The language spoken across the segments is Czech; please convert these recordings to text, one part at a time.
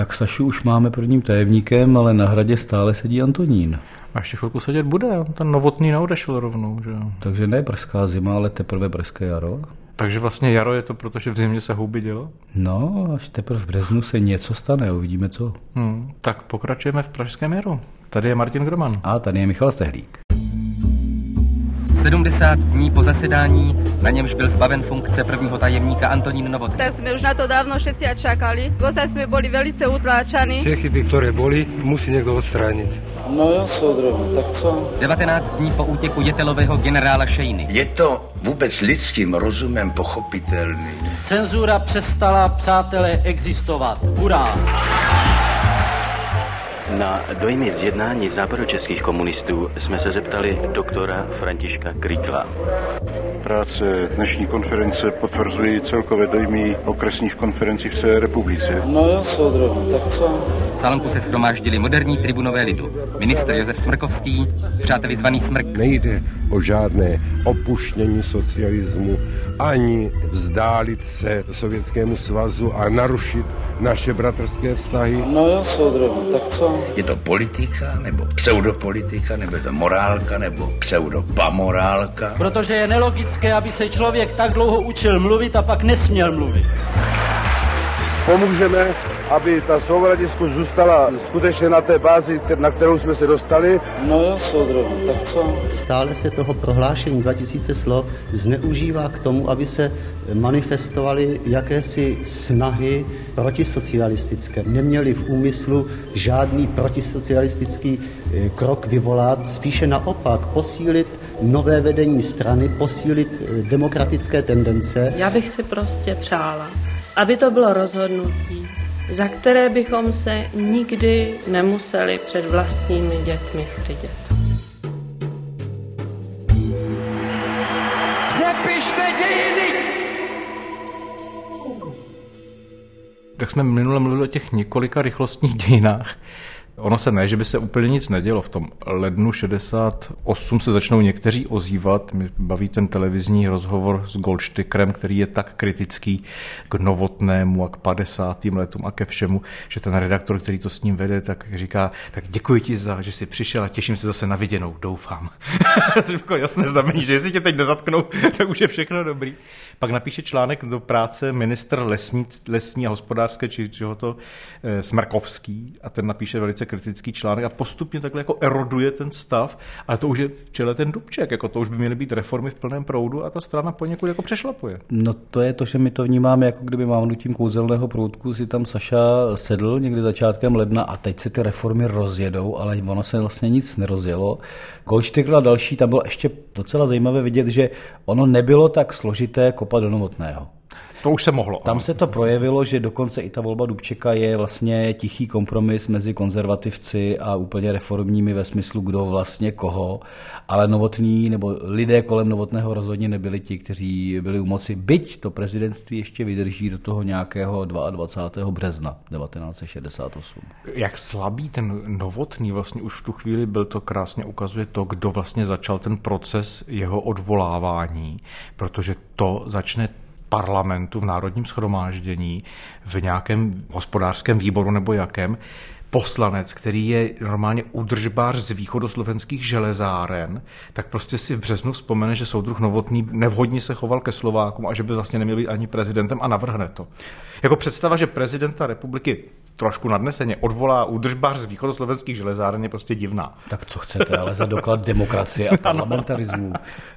Tak Sašu už máme prvním tajemníkem, ale na hradě stále sedí Antonín. A ještě chvilku sedět bude, ten novotný neodešel rovnou, že Takže ne brzká zima, ale teprve brzké jaro. Takže vlastně jaro je to, protože v zimě se houby dělo? No, až teprve v březnu se něco stane, uvidíme co. Hmm, tak pokračujeme v Pražském jaru. Tady je Martin Groman. A tady je Michal Stehlík. 70 dní po zasedání, na němž byl zbaven funkce prvního tajemníka Antonín Novotný. Tak sme už na to dávno všetci čakali. Dosať sme boli velice utláčaní. Tie chyby, ktoré boli, musí niekto odstrániť. No jo, soudruhu, tak co? 19 dní po útěku jetelového generála Šejny. Je to vůbec lidským rozumem pochopitelný. Cenzura přestala, přátelé, existovat. Hurá! Na dojmy z jednání západočeských komunistů jsme se zeptali doktora Františka Krikla. Práce dnešní konference potvrzují celkové dojmy okresních konferencí v celé republice. No jo, soudruhu, tak co? V Salonku se schromáždili moderní tribunové lidu. Ministr Josef Smrkovský, přáteli zvaný Smrk. Nejde o žádné opuštění socialismu, ani vzdálit se Sovětskému svazu a narušit naše bratrské vztahy. No jo, soudruhu, tak co? Je to politika, nebo pseudopolitika, nebo je to morálka, nebo pseudopamorálka? Protože je nelogické, aby se člověk tak dlouho učil mluvit a pak nesměl mluvit. Pomůžeme, aby ta souvradiskost zůstala skutečně na té bázi, na kterou jsme se dostali. No jo, soudruhu, tak co? Stále se toho prohlášení 2000 slov zneužívá k tomu, aby se manifestovaly jakési snahy protisocialistické. Neměli v úmyslu žádný protisocialistický eh, krok vyvolat, spíše naopak posílit nové vedení strany, posílit eh, demokratické tendence. Já bych si prostě přála, aby to bylo rozhodnutí, za které bychom se nikdy nemuseli před vlastními dětmi stydět. Nepište dějiny! Tak jsme minule mluvili o těch několika rychlostních dějinách. Ono se ne, že by se úplně nic nedělo. V tom lednu 68 se začnou někteří ozývat. Mě baví ten televizní rozhovor s Goldštykrem, který je tak kritický k novotnému a k 50. letům a ke všemu, že ten redaktor, který to s ním vede, tak říká, tak děkuji ti za, že jsi přišel a těším se zase na viděnou, doufám. Což jako jasné znamení, že jestli tě teď nezatknou, tak už je všechno dobrý. Pak napíše článek do práce ministr lesní, lesní a hospodářské, či čeho to, e, Smrkovský, a ten napíše velice kritický článek a postupně takhle jako eroduje ten stav, ale to už je v čele ten Dubček, jako to už by měly být reformy v plném proudu a ta strana poněkud jako přešlapuje. No to je to, že my to vnímáme, jako kdyby mávnutím kouzelného proutku si tam Saša sedl někdy začátkem ledna a teď se ty reformy rozjedou, ale ono se vlastně nic nerozjelo. Kolštykl a další, tam bylo ještě docela zajímavé vidět, že ono nebylo tak složité kopat do novotného. To už se mohlo. Tam se to projevilo, že dokonce i ta volba Dubčeka je vlastně tichý kompromis mezi konzervativci a úplně reformními ve smyslu, kdo vlastně koho, ale novotní nebo lidé kolem novotného rozhodně nebyli ti, kteří byli u moci, byť to prezidentství ještě vydrží do toho nějakého 22. března 1968. Jak slabý ten novotný vlastně už v tu chvíli byl, to krásně ukazuje to, kdo vlastně začal ten proces jeho odvolávání, protože to začne parlamentu v národním schromáždění, v nějakém hospodářském výboru nebo jakém, poslanec, který je normálně udržbář z východoslovenských železáren, tak prostě si v březnu vzpomene, že soudruh Novotný nevhodně se choval ke Slovákům a že by vlastně neměl být ani prezidentem a navrhne to. Jako představa, že prezidenta republiky trošku nadneseně odvolá údržbář z východoslovenských železáren je prostě divná. Tak co chcete, ale za doklad demokracie a parlamentarismu.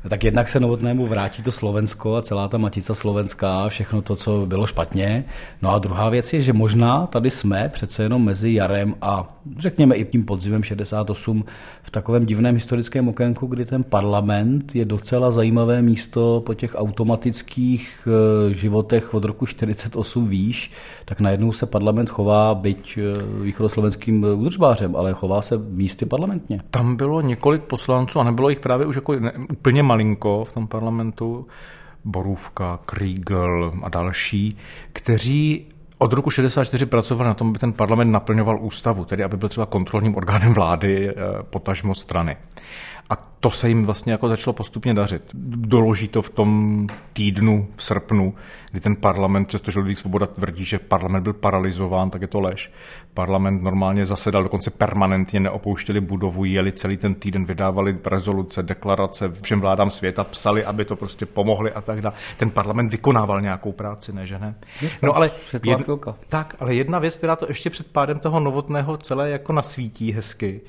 tak jednak se novotnému vrátí to Slovensko a celá ta matica slovenská, všechno to, co bylo špatně. No a druhá věc je, že možná tady jsme přece jenom mezi jarem a řekněme i tím podzimem 68 v takovém divném historickém okénku, kdy ten parlament je docela zajímavé místo po těch automatických eh, životech od roku 48 výš, tak najednou se parlament chová byť eh, východoslovenským údržbářem, ale chová se místy parlamentně. Tam bylo několik poslanců a nebylo jich právě už jako ne, úplně malinko v tom parlamentu. Borůvka, Kriegel a další, kteří od roku 64 pracovali na tom, aby ten parlament naplňoval ústavu, tedy aby byl třeba kontrolním orgánem vlády, eh, potažmo strany. To se jim vlastně jako začalo postupně dařit. Doloží to v tom týdnu v srpnu, kdy ten parlament, přestože Ludvík Svoboda tvrdí, že parlament byl paralizován, tak je to lež. Parlament normálně zasedal, dokonce permanentně neopouštěli budovu, jeli celý ten týden, vydávali rezoluce, deklarace, všem vládám světa psali, aby to prostě pomohli a tak dále. Ten parlament vykonával nějakou práci, ne že ne? No ale, jed, tak, ale jedna věc, která to ještě před pádem toho novotného celé jako nasvítí hezky,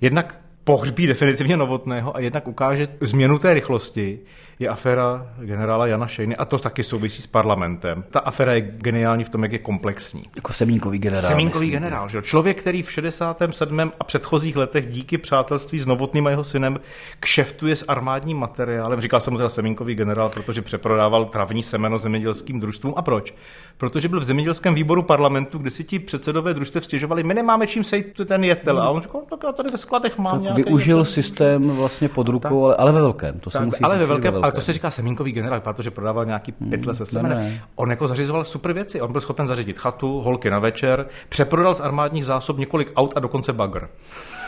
jednak pohřbí definitivně Novotného a jednak ukáže změnu té rychlosti, je aféra generála Jana Šejny a to taky souvisí s parlamentem. Ta aféra je geniální v tom, jak je komplexní. Jako semínkový generál. Semínkový myslíte? generál, že? Člověk, který v 67. a předchozích letech díky přátelství s Novotným a jeho synem kšeftuje s armádním materiálem. Říkal jsem mu teda semínkový generál, protože přeprodával travní semeno zemědělským družstvům. A proč? Protože byl v zemědělském výboru parlamentu, kde si ti předsedové družstev stěžovali, my nemáme čím sejít ten jetel. A on říkal, tak já tady ve skladech mám tak využil jetel. systém vlastně pod rukou, ale, ale ve velkém. To tak, se musí ale ve velkém, velkém, ale to se říká semínkový generál, protože prodával nějaký pytle se semenem. On jako zařizoval super věci. On byl schopen zařídit chatu, holky na večer, přeprodal z armádních zásob několik aut a dokonce bagr.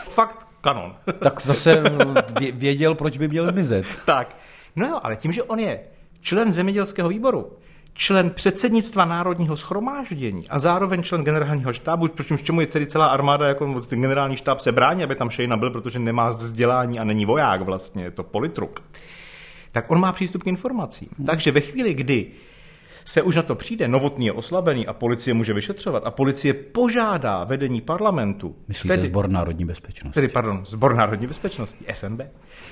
Fakt kanon. Tak zase věděl, proč by měl zmizet. tak. No jo, ale tím, že on je člen zemědělského výboru, člen předsednictva Národního schromáždění a zároveň člen generálního štábu, proč čemu je tedy celá armáda, jako ten generální štáb se brání, aby tam Šejna byl, protože nemá vzdělání a není voják vlastně, je to politruk tak on má přístup k informacím. Hmm. Takže ve chvíli, kdy se už na to přijde, novotný je oslabený a policie může vyšetřovat a policie požádá vedení parlamentu. Myslíte tedy, Zbor národní bezpečnosti? Tedy, pardon, Zbor národní bezpečnosti, SNB,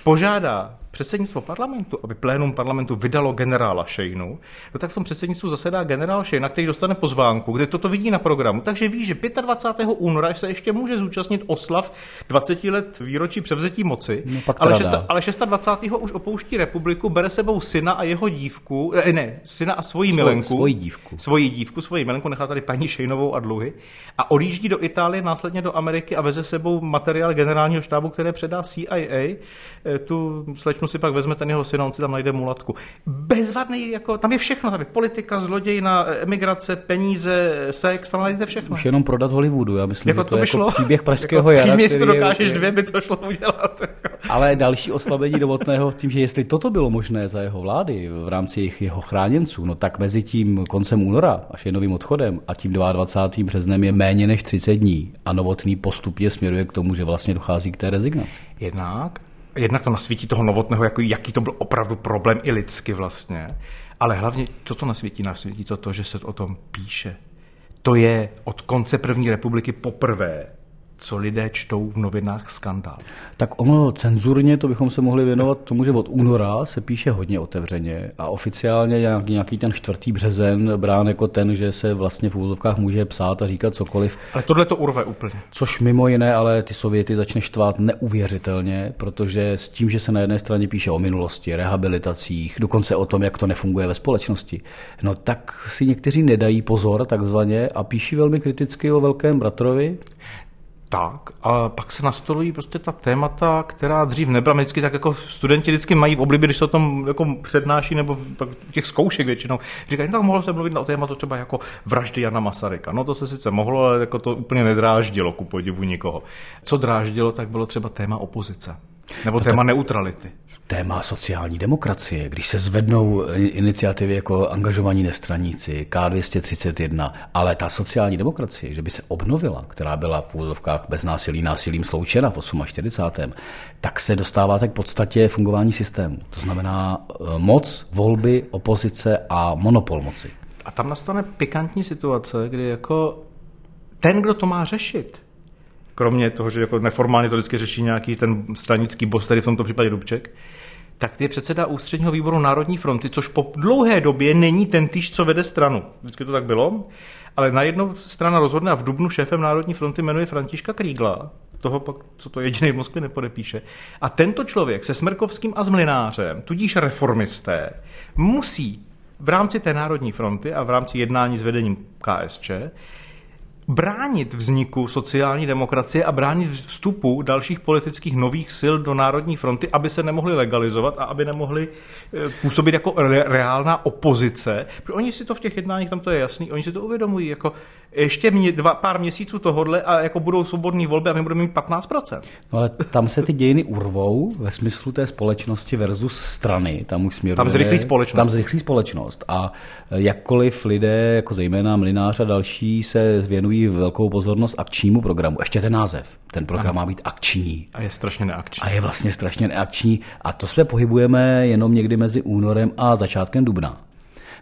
požádá předsednictvo parlamentu, aby plénum parlamentu vydalo generála Šejnu, no tak v tom předsednictvu zasedá generál Šejna, který dostane pozvánku, kde toto vidí na programu, takže ví, že 25. února se ještě může zúčastnit oslav 20 let výročí převzetí moci, no, pak ale, 6, ale 26. už opouští republiku, bere sebou syna a jeho dívku, eh, ne, syna a svoji milenku. Svoji dívku. Svoji dívku, svoji milenku, nechá tady paní Šejnovou a dluhy a odjíždí do Itálie, následně do Ameriky a veze sebou materiál generálního štábu, které předá CIA tu slečnu si pak vezme ten jeho syn on si tam najde mulatku. Bezvadný, jako, tam je všechno, tam je politika, zlodějina, emigrace, peníze, sex, tam najdete všechno. Už jenom prodat Hollywoodu, já myslím, jako že to, to by je šlo. jako příběh pražského jako, jara. To dokážeš je, dvě, by to šlo udělat. Jako. Ale další oslabení Novotného tím, že jestli toto bylo možné za jeho vlády v rámci jejich, jeho chráněnců, no tak mezi tím koncem února a novým odchodem a tím 22. březnem je méně než 30 dní a Novotný postupně směruje k tomu, že vlastně dochází k té rezignaci. Jednak jednak to nasvítí toho novotného, jako jaký to byl opravdu problém i lidsky vlastně, ale hlavně co to nasvítí? Nasvítí to to, že se o tom píše. To je od konce první republiky poprvé, co lidé čtou v novinách skandál. Tak ono cenzurně, to bychom se mohli věnovat tomu, že od února se píše hodně otevřeně a oficiálně nějaký, nějaký ten čtvrtý březen brán jako ten, že se vlastně v úzovkách může psát a říkat cokoliv. Ale tohle to urve úplně. Což mimo jiné, ale ty Sověty začne štvát neuvěřitelně, protože s tím, že se na jedné straně píše o minulosti, rehabilitacích, dokonce o tom, jak to nefunguje ve společnosti, no tak si někteří nedají pozor takzvaně a píší velmi kriticky o velkém bratrovi. Tak, a pak se nastolují prostě ta témata, která dřív nebyla. Vždycky tak jako studenti vždycky mají v oblibě, když se o tom jako přednáší, nebo těch zkoušek většinou. Říkají, no tak mohlo se mluvit o tématu třeba jako vraždy Jana Masaryka. No to se sice mohlo, ale jako to úplně nedráždilo ku podivu nikoho. Co dráždilo, tak bylo třeba téma opozice. Nebo no téma tak... neutrality téma sociální demokracie, když se zvednou iniciativy jako angažovaní nestraníci, K231, ale ta sociální demokracie, že by se obnovila, která byla v úzovkách bez násilí násilím sloučena v 48. tak se dostáváte k podstatě fungování systému. To znamená eh, moc, volby, opozice a monopol moci. A tam nastane pikantní situace, kdy jako ten, kdo to má řešit, kromě toho, že jako neformálně to vždycky řeší nějaký ten stranický boss, tedy v tomto případě Dubček, tak je předseda ústředního výboru Národní fronty, což po dlouhé době není ten týž, co vede stranu. Vždycky to tak bylo, ale najednou strana rozhodne a v Dubnu šéfem Národní fronty jmenuje Františka Krígla, toho pak, co to jediný v Moskvě nepodepíše. A tento člověk se Smrkovským a Zmlinářem, tudíž reformisté, musí v rámci té Národní fronty a v rámci jednání s vedením KSČ bránit vzniku sociální demokracie a bránit vstupu dalších politických nových sil do Národní fronty, aby se nemohli legalizovat a aby nemohli eh, působit jako re- reálná opozice. Protože oni si to v těch jednáních, tam to je jasný, oni si to uvědomují, jako ještě mě dva, pár měsíců tohodle a jako budou svobodné volby a my budeme mít 15%. No ale tam se ty dějiny urvou ve smyslu té společnosti versus strany. Tam už směruje... Tam zrychlí společnost. Tam zrychlí společnost. A jakkoliv lidé, jako zejména Mlinář a další, se věnují velkou pozornost akčnímu programu. Ještě ten název. Ten program ano. má být akční. A je strašně neakční. A je vlastně strašně neakční. A to jsme pohybujeme jenom někdy mezi únorem a začátkem dubna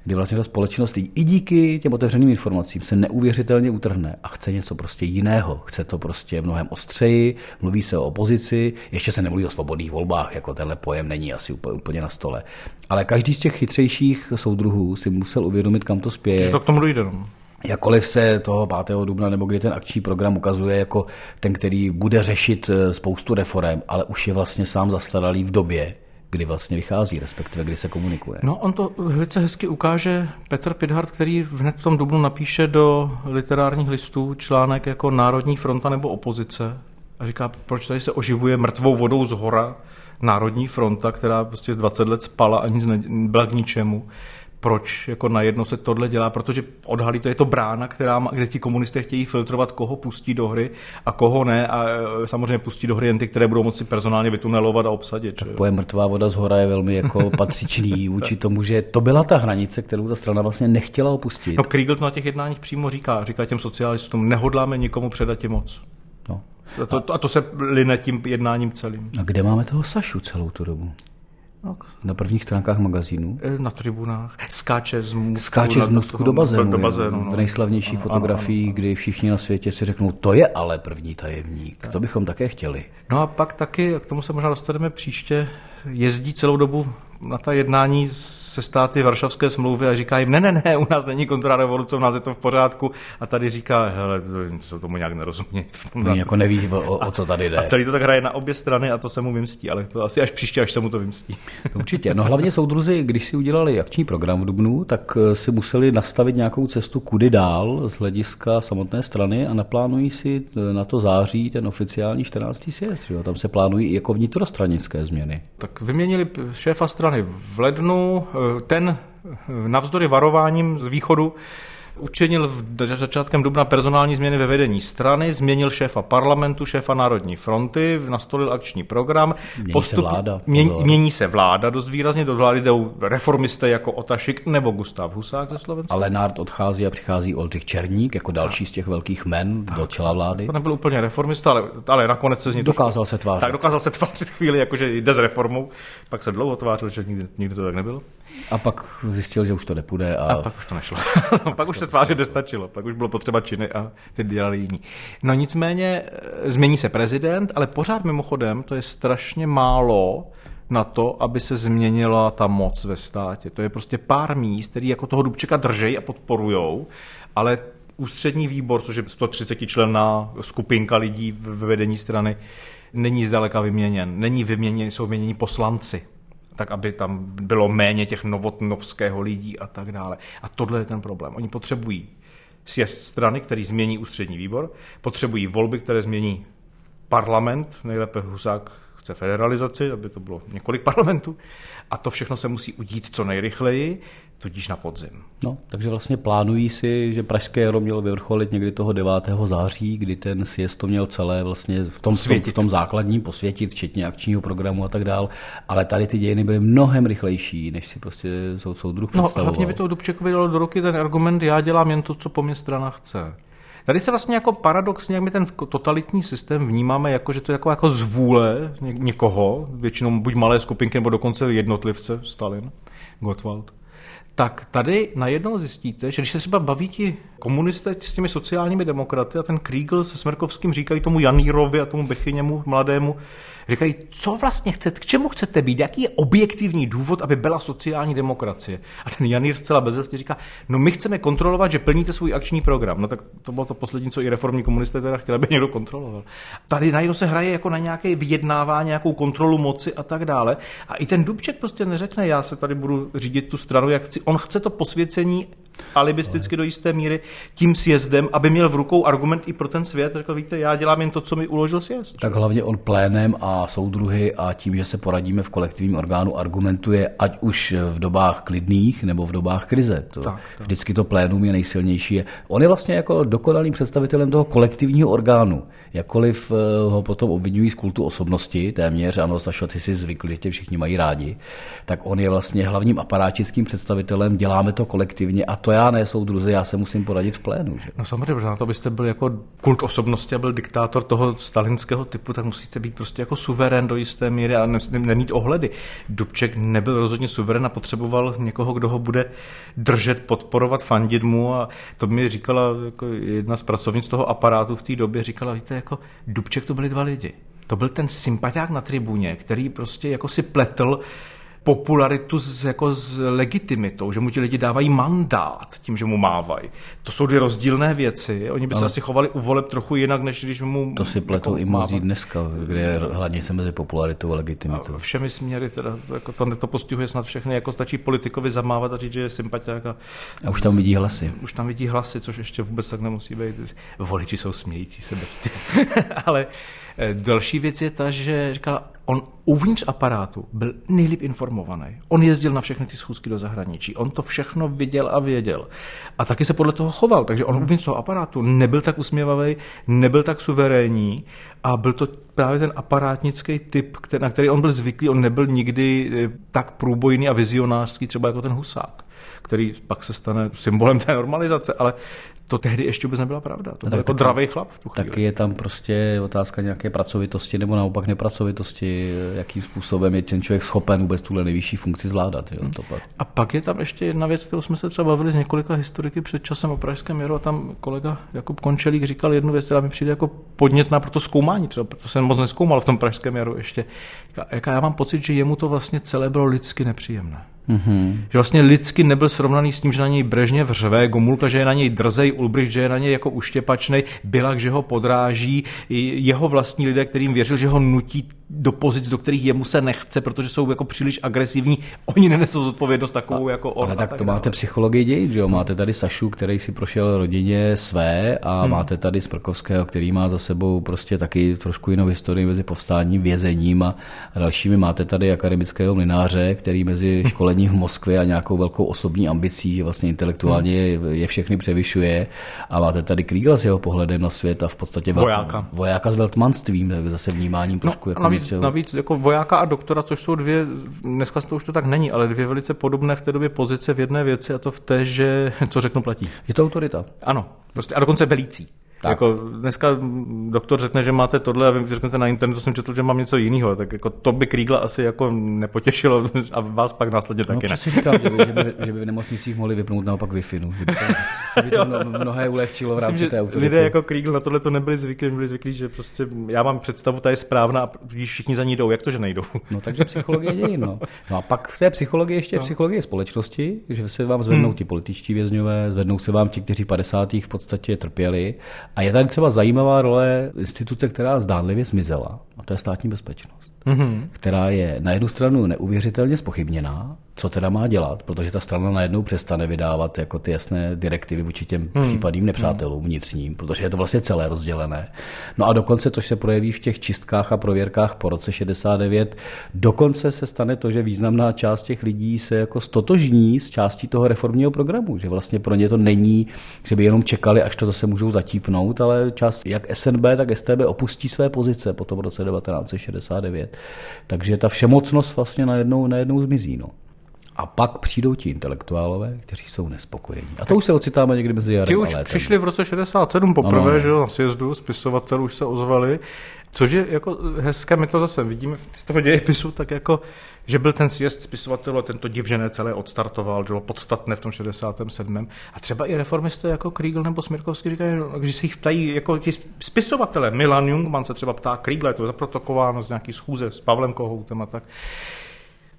kdy vlastně ta společnost i díky těm otevřeným informacím se neuvěřitelně utrhne a chce něco prostě jiného. Chce to prostě mnohem ostřeji, mluví se o opozici, ještě se nemluví o svobodných volbách, jako tenhle pojem není asi úplně, úplně na stole. Ale každý z těch chytřejších soudruhů si musel uvědomit, kam to spěje. Že to k tomu dojde. No. Jakkoliv se toho 5. dubna, nebo kdy ten akční program ukazuje jako ten, který bude řešit eh, spoustu reform, ale už je vlastně sám zastaralý v době, kdy vlastně vychází, respektive kdy se komunikuje. No, on to velice hezky ukáže Petr Pidhart, který hned v tom dubnu napíše do literárních listů článek jako Národní fronta nebo opozice a říká, proč tady se oživuje mrtvou vodou z hora Národní fronta, která prostě 20 let spala a nic nebyla k ničemu proč jako najednou se tohle dělá, protože odhalí to je to brána, která má, kde ti komunisté chtějí filtrovat, koho pustí do hry a koho ne a e, samozřejmě pustí do hry jen ty, které budou moci personálně vytunelovat a obsadit. Tak pojem mrtvá voda z hora je velmi jako patřičný vůči tomu, že to byla ta hranice, kterou ta strana vlastně nechtěla opustit. No Kriegel to na těch jednáních přímo říká, říká těm socialistům, nehodláme nikomu předat moc. No. A to, a to se line tím jednáním celým. A kde máme toho Sašu celou tu dobu? Na prvních stránkách magazínu? E, na tribunách. Skáče z můstku, Skáče z můstku do bazénu. Do bazénu no. V nejslavnějších fotografiích, kdy všichni na světě si řeknou, to je ale první tajemník. Tak. To bychom také chtěli. No a pak taky, k tomu se možná dostaneme příště, jezdí celou dobu na ta jednání se státy Varšavské smlouvy a říká jim, ne, ne, ne, u nás není kontrarevoluce, u nás je to v pořádku. A tady říká, hele, to tomu nějak nerozumí. Oni jako neví, o, o, co tady jde. A celý to tak hraje na obě strany a to se mu vymstí, ale to asi až příště, až se mu to vymstí. Určitě. No hlavně soudruzi, když si udělali akční program v Dubnu, tak eh, si museli nastavit nějakou cestu kudy dál z hlediska samotné strany a naplánují si eh, na to září ten oficiální 14. sjezd. Že? Tam se plánují i jako vnitrostranické změny. Tak vyměnili šéfa strany v lednu, ten navzdory varováním z východu učinil v začátkem dubna personální změny ve vedení strany, změnil šéfa parlamentu, šéfa Národní fronty, nastolil akční program. Mění Postup, se vláda. Mění, mění se vláda dost výrazně, do vlády jdou reformisté jako Otašik nebo Gustav Husák ze Slovenska. Ale Národ odchází a přichází Oldřich Černík jako další z těch velkých men tak. do čela vlády. To nebyl úplně reformista, ale, ale nakonec se z něj Dokázal se tvářit. Tak dokázal se tvářit chvíli, jakože jde s reformou. Pak se dlouho tvářil, že nikdy, nikdy to tak nebylo. A pak zjistil, že už to nepůjde. A, a pak už to nešlo. pak už se tvářit nestačilo. Pak už bylo potřeba činy a ty dělali jiní. No nicméně eh, změní se prezident, ale pořád mimochodem to je strašně málo na to, aby se změnila ta moc ve státě. To je prostě pár míst, který jako toho Dubčeka držej a podporujou, ale ústřední výbor, což je 130 členná skupinka lidí v vedení strany, není zdaleka vyměněn. Není vyměněn, jsou vyměněni poslanci tak aby tam bylo méně těch novotnovského lidí a tak dále. A tohle je ten problém. Oni potřebují sjezd strany, který změní ústřední výbor, potřebují volby, které změní parlament, nejlépe Husák chce federalizaci, aby to bylo několik parlamentů, a to všechno se musí udít co nejrychleji, tudíž na podzim. No, takže vlastně plánují si, že Pražské jaro mělo vyvrcholit někdy toho 9. září, kdy ten sjezd to měl celé vlastně v tom, v tom, v tom základním posvětit, včetně akčního programu a tak dál. Ale tady ty dějiny byly mnohem rychlejší, než si prostě soud, soudruh No, hlavně by to Dubčekovi dalo do ruky ten argument, já dělám jen to, co po mě strana chce. Tady se vlastně jako paradoxně, jak my ten totalitní systém vnímáme, jako, že to je jako, jako zvůle někoho, většinou buď malé skupinky nebo dokonce jednotlivce, Stalin, Gottwald, tak tady najednou zjistíte, že když se třeba baví ti komunisté s těmi sociálními demokraty a ten Kriegel se Smrkovským říkají tomu Janírovi a tomu Bechyněmu mladému, říkají, co vlastně chcete, k čemu chcete být, jaký je objektivní důvod, aby byla sociální demokracie. A ten Janír zcela bezesně říká, no my chceme kontrolovat, že plníte svůj akční program. No tak to bylo to poslední, co i reformní komunisté teda chtěli, aby někdo kontroloval. Tady najednou se hraje jako na nějaké vyjednávání, nějakou kontrolu moci a tak dále. A i ten Dubček prostě neřekne, já se tady budu řídit tu stranu, jak chci. On chce to posvěcení alibisticky do jisté míry tím sjezdem, aby měl v rukou argument i pro ten svět. Řekl, víte, já dělám jen to, co mi uložil sjezd. Tak hlavně on plénem a soudruhy a tím, že se poradíme v kolektivním orgánu, argumentuje ať už v dobách klidných nebo v dobách krize. To, tak, tak. Vždycky to plénum je nejsilnější. On je vlastně jako dokonalým představitelem toho kolektivního orgánu. Jakkoliv eh, ho potom obvinují z kultu osobnosti, téměř, ano, Sašo, ty si zvykli, že tě všichni mají rádi, tak on je vlastně hlavním aparátickým představitelem, děláme to kolektivně a to já ne, soudruzi, já se musím poradit v plénu. Že? No samozřejmě, protože na to byste byl jako kult osobnosti a byl diktátor toho stalinského typu, tak musíte být prostě jako suverén do jisté míry a nemít ohledy. Dubček nebyl rozhodně suverén a potřeboval někoho, kdo ho bude držet, podporovat, fandit mu a to mi říkala jako jedna z pracovnic toho aparátu v té době, říkala, víte, jako Dubček to byli dva lidi. To byl ten sympatiák na tribuně, který prostě jako si pletl popularitu s, jako s legitimitou, že mu ti lidi dávají mandát tím, že mu mávají. To jsou dvě rozdílné věci. Oni by se Ale asi chovali u voleb trochu jinak, než když mu To si pletou jako i mnozí dneska, kde je hladnice mezi popularitou a legitimitou. A všemi směry, teda, jako to, to postihuje snad všechny, jako stačí politikovi zamávat a říct, že je sympatiák. A, a už tam vidí hlasy. Už tam vidí hlasy, což ještě vůbec tak nemusí být. Voliči jsou smějící se bez Ale Eh, další věc je ta, že říkala, on uvnitř aparátu byl nejlíp informovaný. On jezdil na všechny ty schůzky do zahraničí. On to všechno viděl a věděl. A taky se podle toho choval. Takže on uvnitř toho aparátu nebyl tak usměvavý, nebyl tak suverénní a byl to právě ten aparátnický typ, na který on byl zvyklý. On nebyl nikdy eh, tak průbojný a vizionářský, třeba jako ten Husák který pak se stane symbolem té normalizace, ale to tehdy ještě vůbec nebyla pravda. To byl jako dravý chlap v tu chvíli. Taky je tam prostě otázka nějaké pracovitosti nebo naopak nepracovitosti, jakým způsobem je ten člověk schopen vůbec tuhle nejvyšší funkci zvládat. Jo, to pak. A pak je tam ještě jedna věc, kterou jsme se třeba bavili s několika historiky před časem o Pražském jaru a tam kolega Jakub Končelík říkal jednu věc, která mi přijde jako podnětná pro to zkoumání, třeba to jsem moc neskoumal v tom Pražském jaru ještě. Jaká já mám pocit, že jemu to vlastně celé bylo lidsky nepříjemné. Mm-hmm. Že vlastně lidsky nebyl srovnaný s tím, že na něj Brežněv řve, Gomulka, že je na něj drzej, Ulbricht, že je na něj jako uštěpačnej, Bilak, že ho podráží, jeho vlastní lidé, kterým věřil, že ho nutí do pozic, do kterých jemu se nechce, protože jsou jako příliš agresivní. Oni nenesou zodpovědnost takovou a, jako on. Ale tak, tak to dále. máte psychologii dějit, že jo? Máte tady Sašu, který si prošel rodině své a hmm. máte tady Sprkovského, který má za sebou prostě taky trošku jinou historii mezi povstáním, vězením a dalšími. Máte tady akademického mlináře, který mezi školením v Moskvě a nějakou velkou osobní ambicí, že vlastně intelektuálně hmm. je všechny převyšuje. A máte tady Kriegla s jeho pohledem na svět a v podstatě vojáka, vojáka s veltmanstvím, zase vnímáním no, trošku. Jako navíc, navíc jako vojáka a doktora, což jsou dvě, dneska to už to tak není, ale dvě velice podobné v té době pozice v jedné věci a to v té, že co řeknu platí. Je to autorita. Ano, prostě a dokonce velící. Tak. Jako dneska doktor řekne, že máte tohle a vy řeknete na internetu, jsem četl, že mám něco jiného, tak jako to by Krígla asi jako nepotěšilo a vás pak následně no, taky ne. si říkám, že by, že, by, že by v nemocnicích mohli vypnout naopak wi no, že by to, že by to mnohé ulehčilo v rámci Myslím, té autority. Lidé jako Krígl na tohle to nebyli zvyklí, byli zvyklí, že prostě já mám představu, ta je správná a když všichni za ní jdou, jak to, že nejdou? No takže psychologie dějin, no. no. a pak v té psychologii ještě no. psychologie společnosti, že se vám zvednou hmm. ti političtí vězňové, zvednou se vám ti, kteří 50. v podstatě trpěli a je tady třeba zajímavá role instituce, která zdánlivě zmizela, a to je státní bezpečnost, mm-hmm. která je na jednu stranu neuvěřitelně spochybněná, co teda má dělat, protože ta strana najednou přestane vydávat jako ty jasné direktivy vůči těm hmm. případným nepřátelům vnitřním, protože je to vlastně celé rozdělené. No a dokonce, což se projeví v těch čistkách a prověrkách po roce 69, dokonce se stane to, že významná část těch lidí se jako stotožní s částí toho reformního programu, že vlastně pro ně to není, že by jenom čekali, až to zase můžou zatípnout, ale část jak SNB, tak STB opustí své pozice po tom roce 1969. Takže ta všemocnost vlastně najednou, najednou zmizí. No. A pak přijdou ti intelektuálové, kteří jsou nespokojení. A to už se ocitáme někdy mezi jarem Ti už a přišli v roce 67 poprvé, no, no. že na sjezdu, spisovatelů už se ozvali. Což je jako hezké, my to zase vidíme z toho dějepisu, tak jako, že byl ten sjezd spisovatelů a tento divžené celé odstartoval, bylo podstatné v tom 67. A třeba i reformisté jako Kriegel nebo Smirkovský říkají, že se jich ptají, jako ti spisovatelé, Milan Jungman se třeba ptá Kriegla, je to zaprotokováno z nějaký schůze s Pavlem Kohoutem a tak,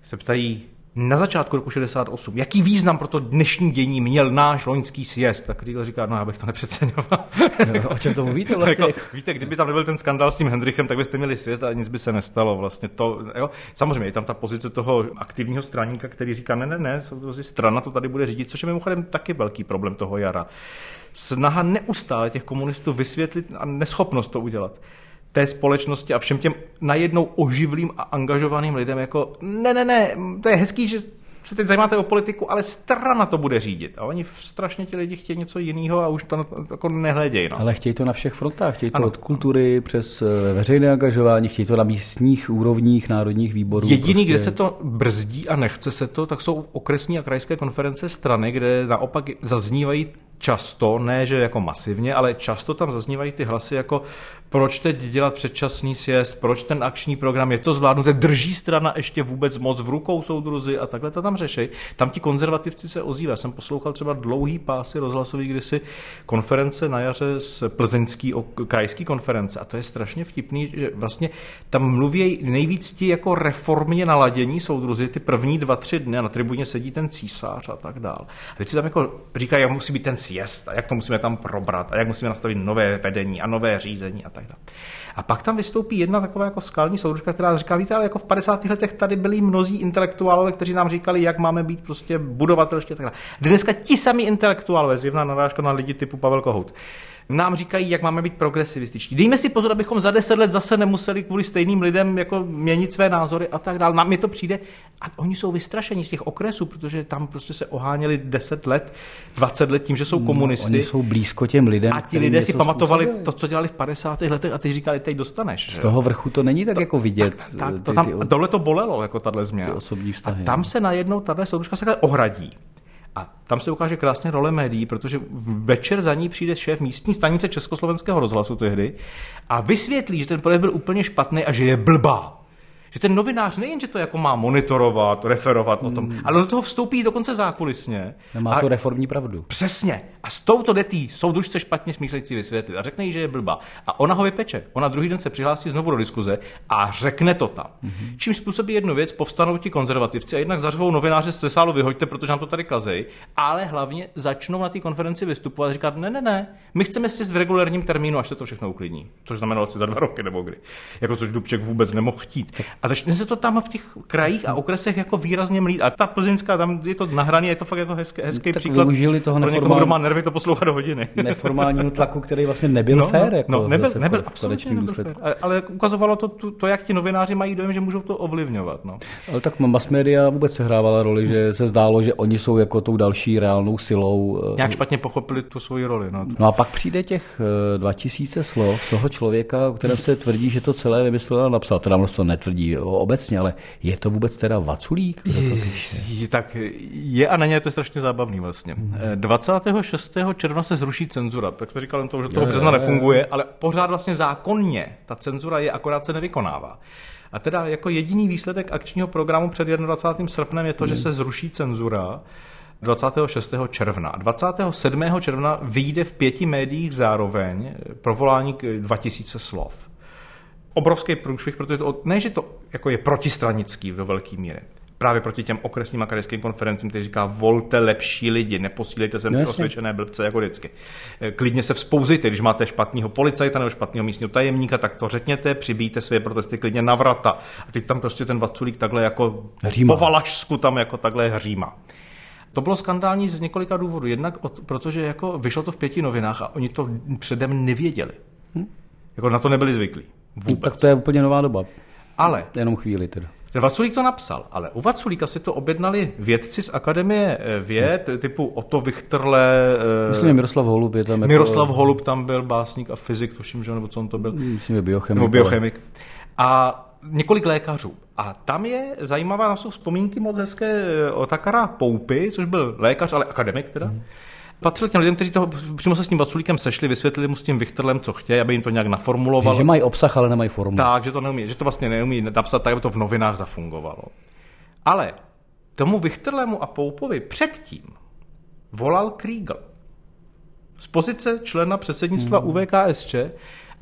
se ptají, na začátku roku 68, jaký význam pro to dnešní dění měl náš loňský sjezd, tak Riegel říká, no já bych to nepřeceňoval. o čem to mluvíte vlastně? jako, víte, kdyby tam nebyl ten skandál s tím Hendrichem, tak byste měli sjezd a nic by se nestalo vlastně. To, jo. Samozřejmě je tam ta pozice toho aktivního straníka, který říká, ne, ne, ne, strana to tady bude řídit, což je mimochodem taky velký problém toho jara. Snaha neustále těch komunistů vysvětlit a neschopnost to udělat té společnosti a všem těm najednou oživlým a angažovaným lidem jako ne, ne, ne, to je hezký, že se teď zajímáte o politiku, ale strana to bude řídit. A oni strašně ti lidi chtějí něco jiného a už to jako nehledějí. No. Ale chtějí to na všech frontách. Chtějí to ano. od kultury přes eh, veřejné angažování, chtějí to na místních úrovních národních výborů. Jediný, prostě... kde se to brzdí a nechce se to, tak jsou okresní a krajské konference strany, kde naopak zaznívají často, ne že jako masivně, ale často tam zaznívají ty hlasy jako proč teď dělat předčasný sjezd, proč ten akční program je to zvládnuté, drží strana ještě vůbec moc v rukou soudruzy a takhle to tam řeší. Tam ti konzervativci se ozývají. Jsem poslouchal třeba dlouhý pásy rozhlasový kdysi konference na jaře z plzeňský krajský konference a to je strašně vtipný, že vlastně tam mluví nejvíc ti jako reformně naladění soudruzy ty první dva, tři dny a na tribuně sedí ten císař a tak dál. A teď si tam jako říkají, jak musí být ten sjezd a jak to musíme tam probrat a jak musíme nastavit nové vedení a nové řízení a tak dále. A pak tam vystoupí jedna taková jako skalní soudružka, která říká, víte, ale jako v 50. letech tady byli mnozí intelektuálové, kteří nám říkali, jak máme být prostě budovatelští a tak dále. Dneska ti sami intelektuálové, zjevná narážka na lidi typu Pavel Kohout, nám říkají, jak máme být progresivističtí. Dejme si pozor, abychom za deset let zase nemuseli kvůli stejným lidem jako měnit své názory a tak dále. Nám to přijde a oni jsou vystrašení z těch okresů, protože tam prostě se oháněli 10 let, 20 let tím, že jsou komunisty. No, oni jsou blízko těm lidem. A ti lidé si pamatovali způsobili. to, co dělali v 50. letech a teď říkali, teď dostaneš. Z toho vrchu to není tak to, jako vidět. Tak, tak, ty, to tam, ty, tohle to bolelo, jako tahle změna. Ty osobní vztahy. A tam no. se najednou tahle soudružka se ohradí. A tam se ukáže krásně role médií, protože večer za ní přijde šéf místní stanice Československého rozhlasu tehdy a vysvětlí, že ten projekt byl úplně špatný a že je blbá že ten novinář nejen, že to jako má monitorovat, referovat o tom, hmm. ale do toho vstoupí dokonce zákulisně. Nemá a, to reformní pravdu. Přesně. A s touto detí soudružce špatně smýšlející vysvětlit a řekne jí, že je blbá. A ona ho vypeče. Ona druhý den se přihlásí znovu do diskuze a řekne to tam. Hmm. Čím způsobí jednu věc, povstanou ti konzervativci a jednak zařvou novináře z sálu vyhoďte, protože nám to tady kazej, ale hlavně začnou na té konferenci vystupovat a říkat, ne, ne, ne, my chceme si v regulárním termínu, až se to všechno uklidní. Což znamenalo asi za dva roky nebo kdy. Jako což Dubček vůbec nemohl chtít. A začne se to tam v těch krajích a okresech jako výrazně mlít. A ta plzeňská, tam je to nahraný, je to fakt jako hezký, hezký tak příklad. Využili toho pro někoho, kdo má nervy to poslouchat do hodiny. Neformálního tlaku, který vlastně nebyl no, fér. Jako no, nebyl, nebyl, absolutně nebyl fér. Ale, ale ukazovalo to, to, to, jak ti novináři mají dojem, že můžou to ovlivňovat. No. Ale tak mass media vůbec se hrávala roli, že se zdálo, že oni jsou jako tou další reálnou silou. Eh, Nějak špatně pochopili tu svoji roli. No. no a pak přijde těch 2000 eh, slov toho člověka, o kterém se tvrdí, že to celé vymyslel a napsal. Teda to netvrdí obecně, ale je to vůbec teda Vaculík, kdo to píše? Tak je a není, je to strašně zábavný vlastně. Hmm. 26. června se zruší cenzura, tak jsme říkali to, že toho března nefunguje, ale pořád vlastně zákonně ta cenzura je, akorát se nevykonává. A teda jako jediný výsledek akčního programu před 21. srpnem je to, že hmm. se zruší cenzura 26. června. 27. června vyjde v pěti médiích zároveň provolání k 2000 slov obrovský průšvih, protože to, ne, že to jako je protistranický do velké míry, právě proti těm okresním a krajským konferencím, který říká, volte lepší lidi, neposílejte sem no, ty osvědčené blbce jako vždycky. Eh, klidně se vzpouzejte, když máte špatného policajta nebo špatného místního tajemníka, tak to řekněte, přibíjte své protesty klidně na vrata. A teď tam prostě ten Vaculík takhle jako hříma. po Valašsku tam jako takhle hříma. To bylo skandální z několika důvodů. Jednak od, protože jako vyšlo to v pěti novinách a oni to předem nevěděli. Hm? Jako na to nebyli zvyklí. Vůbec. Tak to je úplně nová doba. Ale. Jenom chvíli teda. Vaculík to napsal, ale u Vaculíka si to objednali vědci z Akademie eh, věd, hmm. typu Otto Vichterle. Eh, Myslím, že Miroslav Holub je tam. Miroslav jako... Holub tam byl, básník a fyzik, tuším, že nebo co on to byl. Myslím, že biochemik. Nebo biochemik. A několik lékařů. A tam je zajímavá, na jsou vzpomínky moc hezké o Takara Poupy, což byl lékař, ale akademik teda. Hmm patřil těm lidem, kteří to přímo se s tím Vaculíkem sešli, vysvětlili mu s tím Vichterlem, co chtějí, aby jim to nějak naformuloval. Že, že mají obsah, ale nemají formu. Tak, že to neumí, že to vlastně neumí napsat tak, aby to v novinách zafungovalo. Ale tomu Vichterlemu a Poupovi předtím volal Kriegel z pozice člena předsednictva hmm. UVKSČ,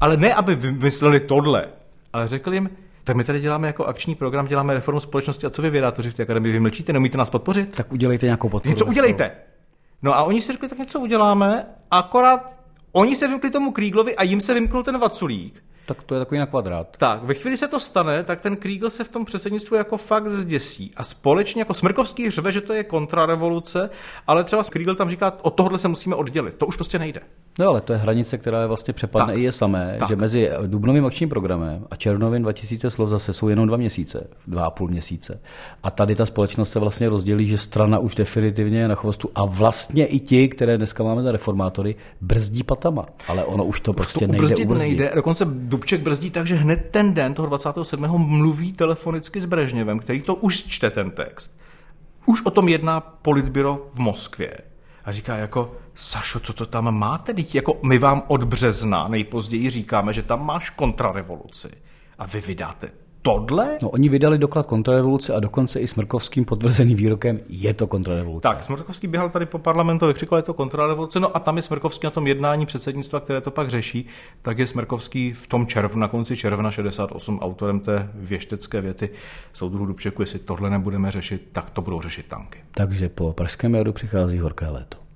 ale ne, aby vymysleli tohle, ale řekl jim, Tak my tady děláme jako akční program, děláme reformu společnosti a co vy vědátoři v té akademii vymlčíte, neumíte nás podpořit? Tak udělejte nějakou podporu. Něco udělejte. No a oni si řekli, tak něco uděláme, akorát oni se vymkli tomu Kríglovi a jim se vymknul ten Vaculík. Tak to je takový na kvadrát. Tak, ve chvíli se to stane, tak ten Kriegel se v tom předsednictvu jako fakt zděsí. A společně jako Smrkovský řve, že to je kontrarevoluce, ale třeba Kriegel tam říká, od tohohle se musíme oddělit. To už prostě nejde. No ale to je hranice, která je vlastně přepadne tak. i je samé, tak. že mezi dubnovým akčním programem a červnovým 2000 slov zase jsou jenom dva měsíce, dva a půl měsíce. A tady ta společnost se vlastně rozdělí, že strana už definitivně je na chvostu a vlastně i ti, které dneska máme za reformátory, brzdí patama. Ale ono už to prostě už to nejde ubrzdit. nejde. Dokonce Dubček brzdí tak, že hned ten den, toho 27. mluví telefonicky s Brežněvem, který to už čte ten text. Už o tom jedná politbyro v Moskvě. A říká jako, Sašo, co to tam máte? Teď jako my vám od března nejpozději říkáme, že tam máš kontrarevoluci. A vy vydáte tohle? No, oni vydali doklad kontrarevoluce a dokonce i Smrkovským potvrzený výrokem je to kontrarevoluce. Tak, Smrkovský běhal tady po parlamentu, vykřikoval, je to kontrarevoluce, no a tam je Smrkovský na tom jednání předsednictva, které to pak řeší, tak je Smrkovský v tom červnu, na konci června 68 autorem té věštecké věty soudruhu Dubčeku, jestli tohle nebudeme řešit, tak to budou řešit tanky. Takže po pražském jadu přichází horké léto.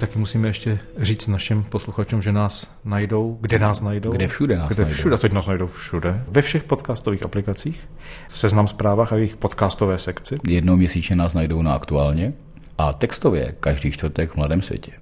Taky musíme ještě říct našim posluchačům, že nás najdou, kde nás najdou. Kde všude nás kde najdou. všude, teď nás najdou všude. Ve všech podcastových aplikacích, v seznam zprávách a jejich podcastové sekci. Jednou měsíčně nás najdou na aktuálně a textově každý čtvrtek v Mladém světě.